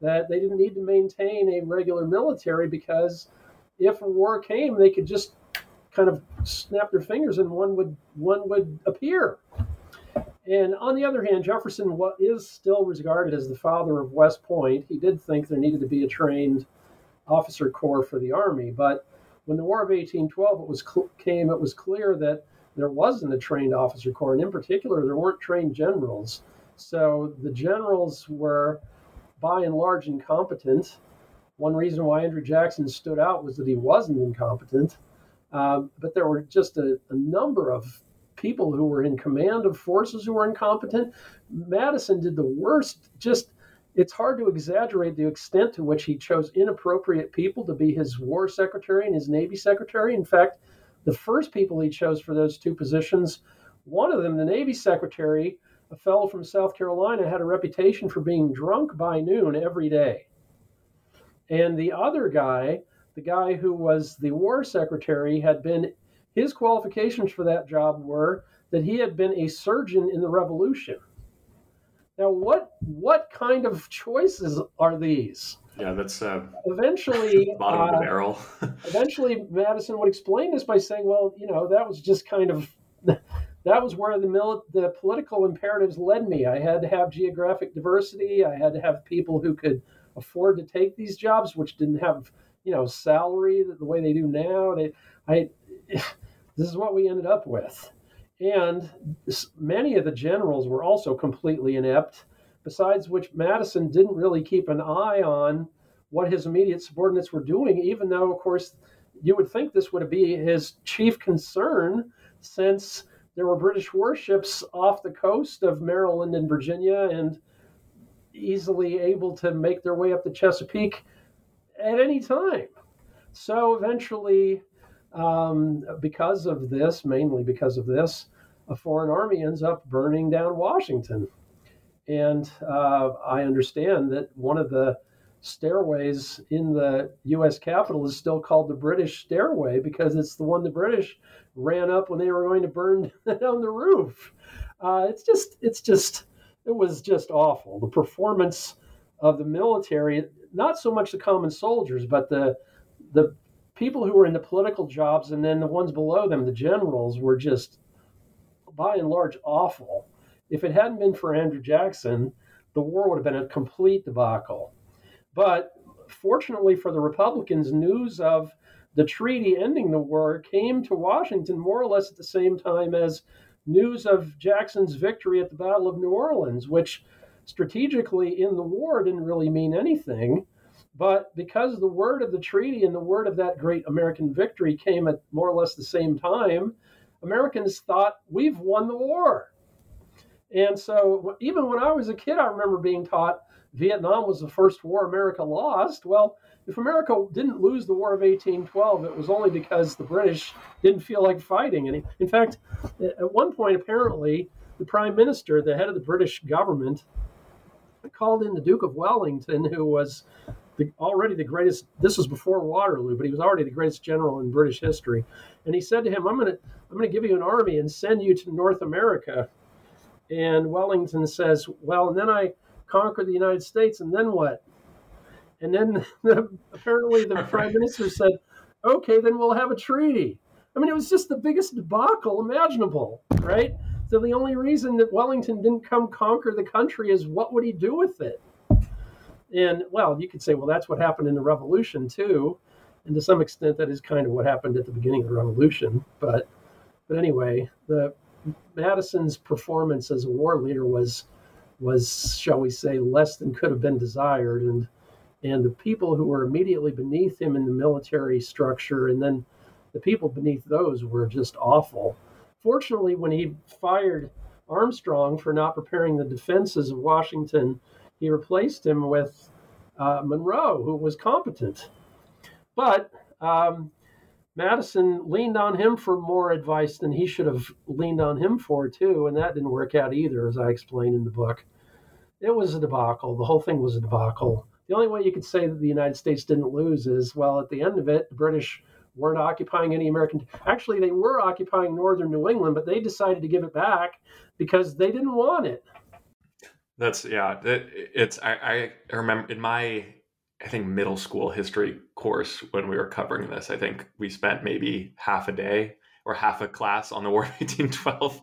that they didn't need to maintain a regular military because if a war came, they could just kind of snap their fingers and one would one would appear. And on the other hand, Jefferson is still regarded as the father of West Point. He did think there needed to be a trained officer corps for the army, but when the War of 1812 it was cl- came, it was clear that there wasn't a trained officer corps, and in particular, there weren't trained generals. So the generals were, by and large, incompetent. One reason why Andrew Jackson stood out was that he wasn't incompetent, um, but there were just a, a number of people who were in command of forces who were incompetent. Madison did the worst. Just it's hard to exaggerate the extent to which he chose inappropriate people to be his war secretary and his navy secretary. In fact, the first people he chose for those two positions, one of them, the navy secretary, a fellow from South Carolina, had a reputation for being drunk by noon every day. And the other guy, the guy who was the war secretary, had been his qualifications for that job were that he had been a surgeon in the Revolution. Now, what what kind of choices are these? Yeah, that's uh, eventually <laughs> bottom of the uh, barrel. <laughs> eventually, Madison would explain this by saying, "Well, you know, that was just kind of <laughs> that was where the mili- the political imperatives led me. I had to have geographic diversity. I had to have people who could afford to take these jobs, which didn't have you know salary the way they do now. They, I, this is what we ended up with, and many of the generals were also completely inept. Besides which, Madison didn't really keep an eye on what his immediate subordinates were doing, even though, of course, you would think this would be his chief concern since there were British warships off the coast of Maryland and Virginia and easily able to make their way up the Chesapeake at any time. So eventually, um, because of this, mainly because of this, a foreign army ends up burning down Washington. And uh, I understand that one of the stairways in the U.S. Capitol is still called the British Stairway because it's the one the British ran up when they were going to burn <laughs> down the roof. Uh, it's just, it's just, it was just awful. The performance of the military, not so much the common soldiers, but the the people who were in the political jobs and then the ones below them, the generals, were just by and large awful. If it hadn't been for Andrew Jackson, the war would have been a complete debacle. But fortunately for the Republicans, news of the treaty ending the war came to Washington more or less at the same time as news of Jackson's victory at the Battle of New Orleans, which strategically in the war didn't really mean anything. But because the word of the treaty and the word of that great American victory came at more or less the same time, Americans thought, we've won the war. And so even when I was a kid, I remember being taught Vietnam was the first war America lost. Well, if America didn't lose the War of 1812, it was only because the British didn't feel like fighting. And in fact, at one point, apparently, the prime minister, the head of the British government, called in the Duke of Wellington, who was the, already the greatest. This was before Waterloo, but he was already the greatest general in British history. And he said to him, "I'm going to I'm going to give you an army and send you to North America." And Wellington says, "Well, and then I." conquer the United States, and then what? And then <laughs> apparently the prime <laughs> minister said, okay, then we'll have a treaty. I mean, it was just the biggest debacle imaginable, right? So the only reason that Wellington didn't come conquer the country is what would he do with it? And well, you could say, well, that's what happened in the revolution too. And to some extent, that is kind of what happened at the beginning of the revolution. But but anyway, the Madison's performance as a war leader was was, shall we say, less than could have been desired. And and the people who were immediately beneath him in the military structure, and then the people beneath those were just awful. Fortunately, when he fired Armstrong for not preparing the defenses of Washington, he replaced him with uh, Monroe, who was competent. But um, Madison leaned on him for more advice than he should have leaned on him for, too, and that didn't work out either, as I explain in the book. It was a debacle. The whole thing was a debacle. The only way you could say that the United States didn't lose is, well, at the end of it, the British weren't occupying any American. Actually, they were occupying northern New England, but they decided to give it back because they didn't want it. That's yeah. It, it's I, I remember in my I think middle school history course when we were covering this. I think we spent maybe half a day or half a class on the War of <laughs> 1812.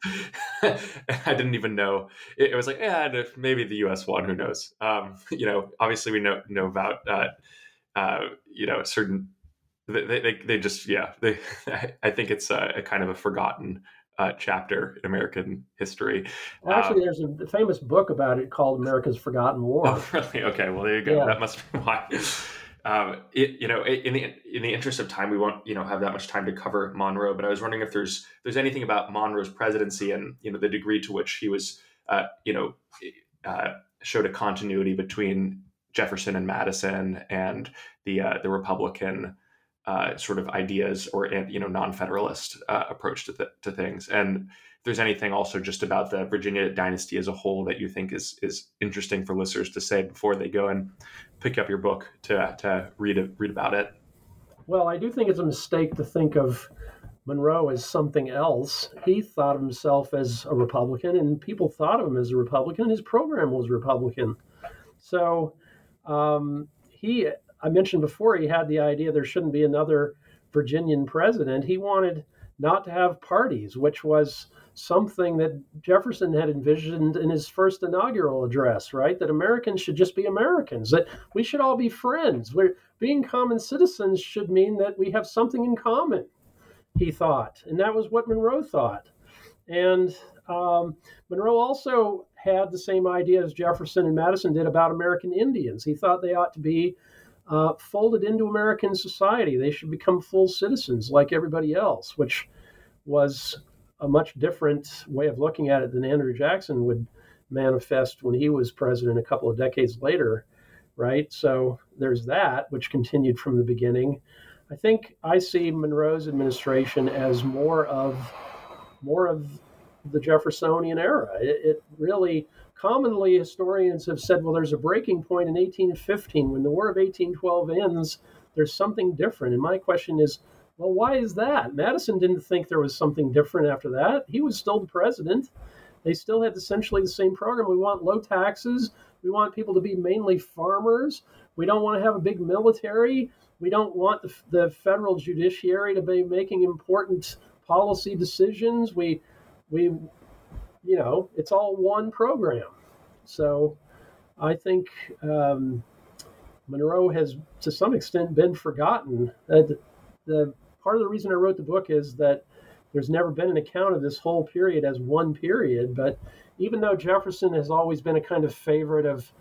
<laughs> I didn't even know. It, it was like, yeah, maybe the U.S. won. Who knows? Um, <laughs> you know, obviously we know know about uh, uh, you know certain. They, they, they just yeah. They, I think it's a, a kind of a forgotten uh, chapter in American history. Actually, um, there's a famous book about it called America's Forgotten <laughs> War. Oh, really? Okay. Well, there you go. Yeah. That must be <laughs> why. Um, it, you know, in the in the interest of time, we won't you know have that much time to cover Monroe. But I was wondering if there's there's anything about Monroe's presidency and you know the degree to which he was uh, you know uh, showed a continuity between Jefferson and Madison and the uh, the Republican uh, sort of ideas or you know non-federalist uh, approach to, th- to things. And if there's anything also just about the virginia dynasty as a whole that you think is is interesting for listeners to say before they go and pick up your book to to read read about it? Well i do think it's a mistake to think of monroe as something else. He thought of himself as a republican and people thought of him as a republican. His program was republican. So um, he I mentioned before he had the idea there shouldn't be another Virginian president. He wanted not to have parties, which was something that Jefferson had envisioned in his first inaugural address, right? That Americans should just be Americans, that we should all be friends. We're, being common citizens should mean that we have something in common, he thought. And that was what Monroe thought. And um, Monroe also had the same idea as Jefferson and Madison did about American Indians. He thought they ought to be uh, folded into American society. They should become full citizens like everybody else, which was a much different way of looking at it than Andrew Jackson would manifest when he was president a couple of decades later, right? So there's that, which continued from the beginning. I think I see Monroe's administration as more of more of the Jeffersonian era. It, it, really, commonly, historians have said, well, there's a breaking point in 1815 when the War of 1812 ends. There's something different, and my question is, well, why is that? Madison didn't think there was something different after that. He was still the president. They still had essentially the same program. We want low taxes. We want people to be mainly farmers. We don't want to have a big military. We don't want the, the federal judiciary to be making important policy decisions. We, we, you know, it's all one program. So I think um, Monroe has, to some extent, been forgotten. Uh, the, the part of the reason I wrote the book is that there's never been an account of this whole period as one period. But even though Jefferson has always been a kind of favorite of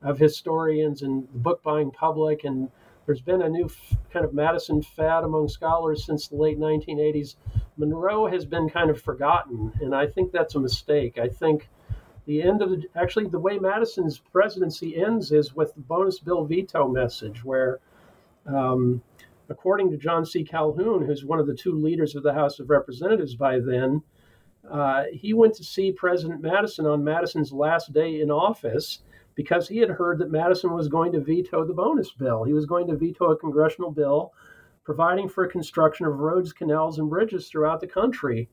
of historians and the book buying public, and there's been a new kind of Madison fad among scholars since the late 1980s. Monroe has been kind of forgotten, and I think that's a mistake. I think the end of the actually the way Madison's presidency ends is with the bonus bill veto message, where um, according to John C. Calhoun, who's one of the two leaders of the House of Representatives by then, uh, he went to see President Madison on Madison's last day in office because he had heard that Madison was going to veto the bonus bill. He was going to veto a congressional bill providing for construction of roads, canals, and bridges throughout the country.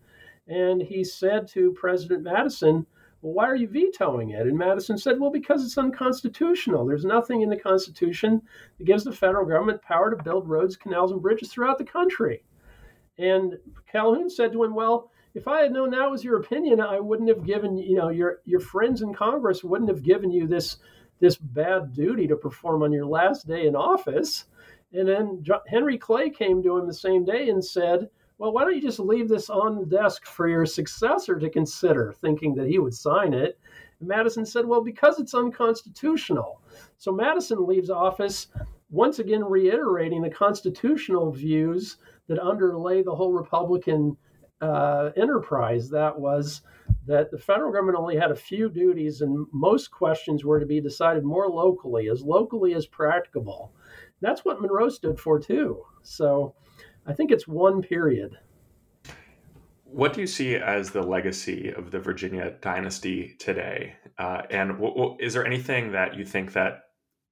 And he said to President Madison, well, why are you vetoing it? And Madison said, well, because it's unconstitutional. There's nothing in the Constitution that gives the federal government power to build roads, canals, and bridges throughout the country. And Calhoun said to him, well, if I had known that was your opinion, I wouldn't have given, you know, your your friends in Congress wouldn't have given you this this bad duty to perform on your last day in office. And then Henry Clay came to him the same day and said, well, why don't you just leave this on the desk for your successor to consider, thinking that he would sign it? And Madison said, well, because it's unconstitutional. So Madison leaves office, once again reiterating the constitutional views that underlay the whole Republican uh, enterprise. That was that the federal government only had a few duties, and most questions were to be decided more locally, as locally as practicable. That's what Monroe stood for, too. So I think it's one period. What do you see as the legacy of the Virginia dynasty today? Uh, and w- w- is there anything that you think that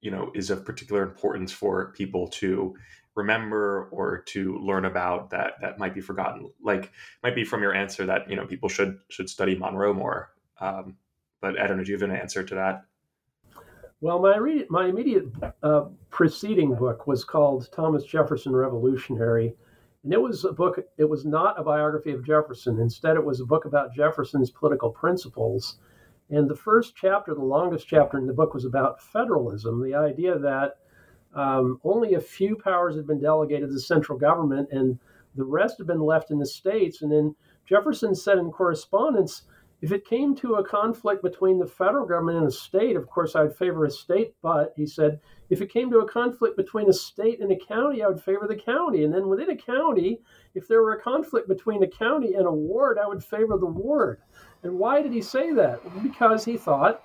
you know is of particular importance for people to remember or to learn about that that might be forgotten? Like might be from your answer that you know people should should study Monroe more. Um, but I don't know. Do you have an answer to that? Well, my re- my immediate uh, preceding book was called Thomas Jefferson Revolutionary, and it was a book. It was not a biography of Jefferson. Instead, it was a book about Jefferson's political principles. And the first chapter, the longest chapter in the book, was about federalism. The idea that um, only a few powers had been delegated to the central government, and the rest had been left in the states. And then Jefferson said in correspondence if it came to a conflict between the federal government and a state, of course, I'd favor a state. But he said, if it came to a conflict between a state and a county, I would favor the county. And then within a county, if there were a conflict between a county and a ward, I would favor the ward. And why did he say that? Because he thought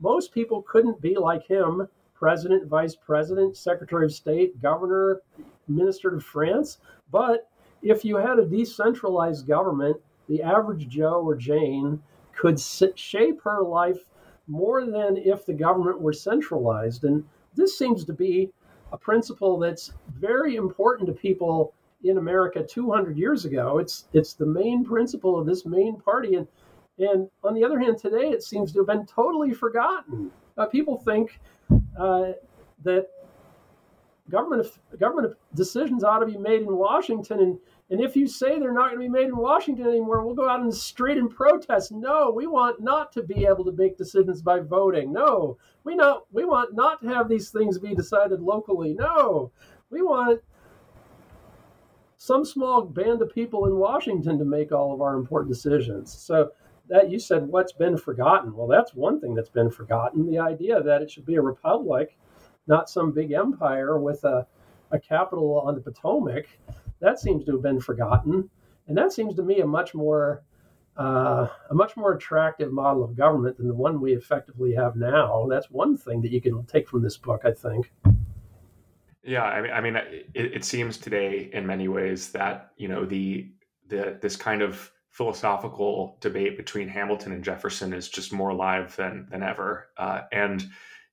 most people couldn't be like him president, vice president, secretary of state, governor, minister to France. But if you had a decentralized government, the average Joe or Jane could shape her life more than if the government were centralized. And this seems to be a principle that's very important to people in America 200 years ago. It's it's the main principle of this main party, and and on the other hand, today it seems to have been totally forgotten. Uh, people think uh, that government government decisions ought to be made in Washington, and And if you say they're not going to be made in Washington anymore, we'll go out in the street and protest. No, we want not to be able to make decisions by voting. No, we not we want not to have these things be decided locally. No, we want some small band of people in Washington to make all of our important decisions. So that you said what's been forgotten. Well, that's one thing that's been forgotten. The idea that it should be a republic, not some big empire with a, a capital on the Potomac that seems to have been forgotten, and that seems to me a much more uh, a much more attractive model of government than the one we effectively have now. That's one thing that you can take from this book, I think. Yeah, I mean, I mean, it, it seems today in many ways that you know the the this kind of philosophical debate between Hamilton and Jefferson is just more alive than than ever, uh, and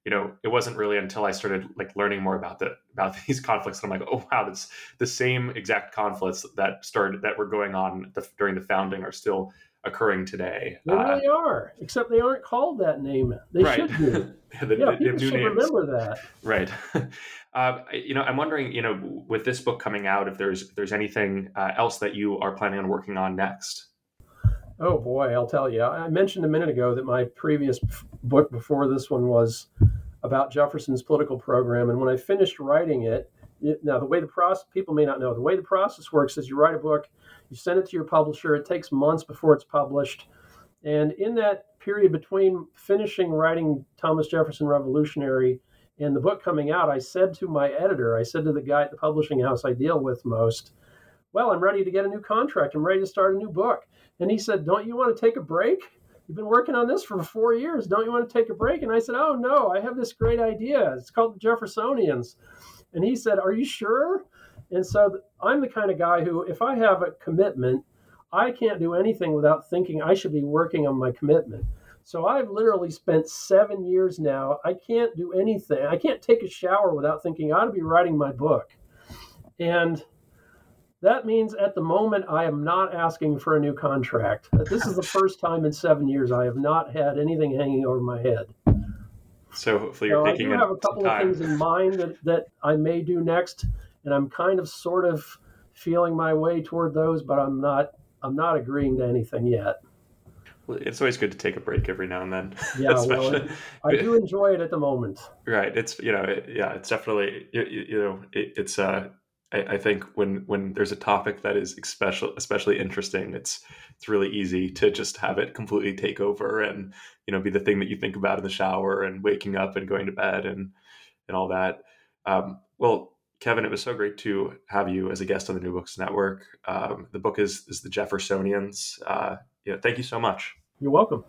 you know, it wasn't really until I started like learning more about the about <laughs> these conflicts that I'm like, oh wow, that's the same exact conflicts that started that were going on the, during the founding are still occurring today. They uh, really are, except they aren't called that name. They right. should be. <laughs> the, yeah, people should names. remember that. Right. <laughs> Uh, you know, I'm wondering, you know, with this book coming out, if there's if there's anything uh, else that you are planning on working on next. Oh boy, I'll tell you. I mentioned a minute ago that my previous book before this one was about Jefferson's political program, and when I finished writing it, it now the way the process people may not know the way the process works is you write a book, you send it to your publisher. It takes months before it's published, and in that period between finishing writing Thomas Jefferson Revolutionary and the book coming out, I said to my editor, I said to the guy at the publishing house I deal with most, well, I'm ready to get a new contract. I'm ready to start a new book. And he said, Don't you want to take a break? You've been working on this for four years. Don't you want to take a break? And I said, Oh, no, I have this great idea. It's called the Jeffersonians. And he said, Are you sure? And so I'm the kind of guy who, if I have a commitment, I can't do anything without thinking I should be working on my commitment. So I've literally spent seven years now. I can't do anything. I can't take a shower without thinking I ought to be writing my book. And that means at the moment I am not asking for a new contract. This is the first time in seven years I have not had anything hanging over my head. So hopefully you're so taking I do have a couple of things in mind that, that I may do next, and I'm kind of sort of feeling my way toward those, but I'm not I'm not agreeing to anything yet. It's always good to take a break every now and then. <laughs> Yeah, well, I do enjoy it at the moment. Right. It's you know, it, yeah, it's definitely you, you know, it, it's uh I, I, think when when there's a topic that is especially especially interesting, it's it's really easy to just have it completely take over and you know be the thing that you think about in the shower and waking up and going to bed and and all that. Um, well, Kevin, it was so great to have you as a guest on the New Books Network. Um, the book is is the Jeffersonians. Uh, you know, thank you so much. You're welcome.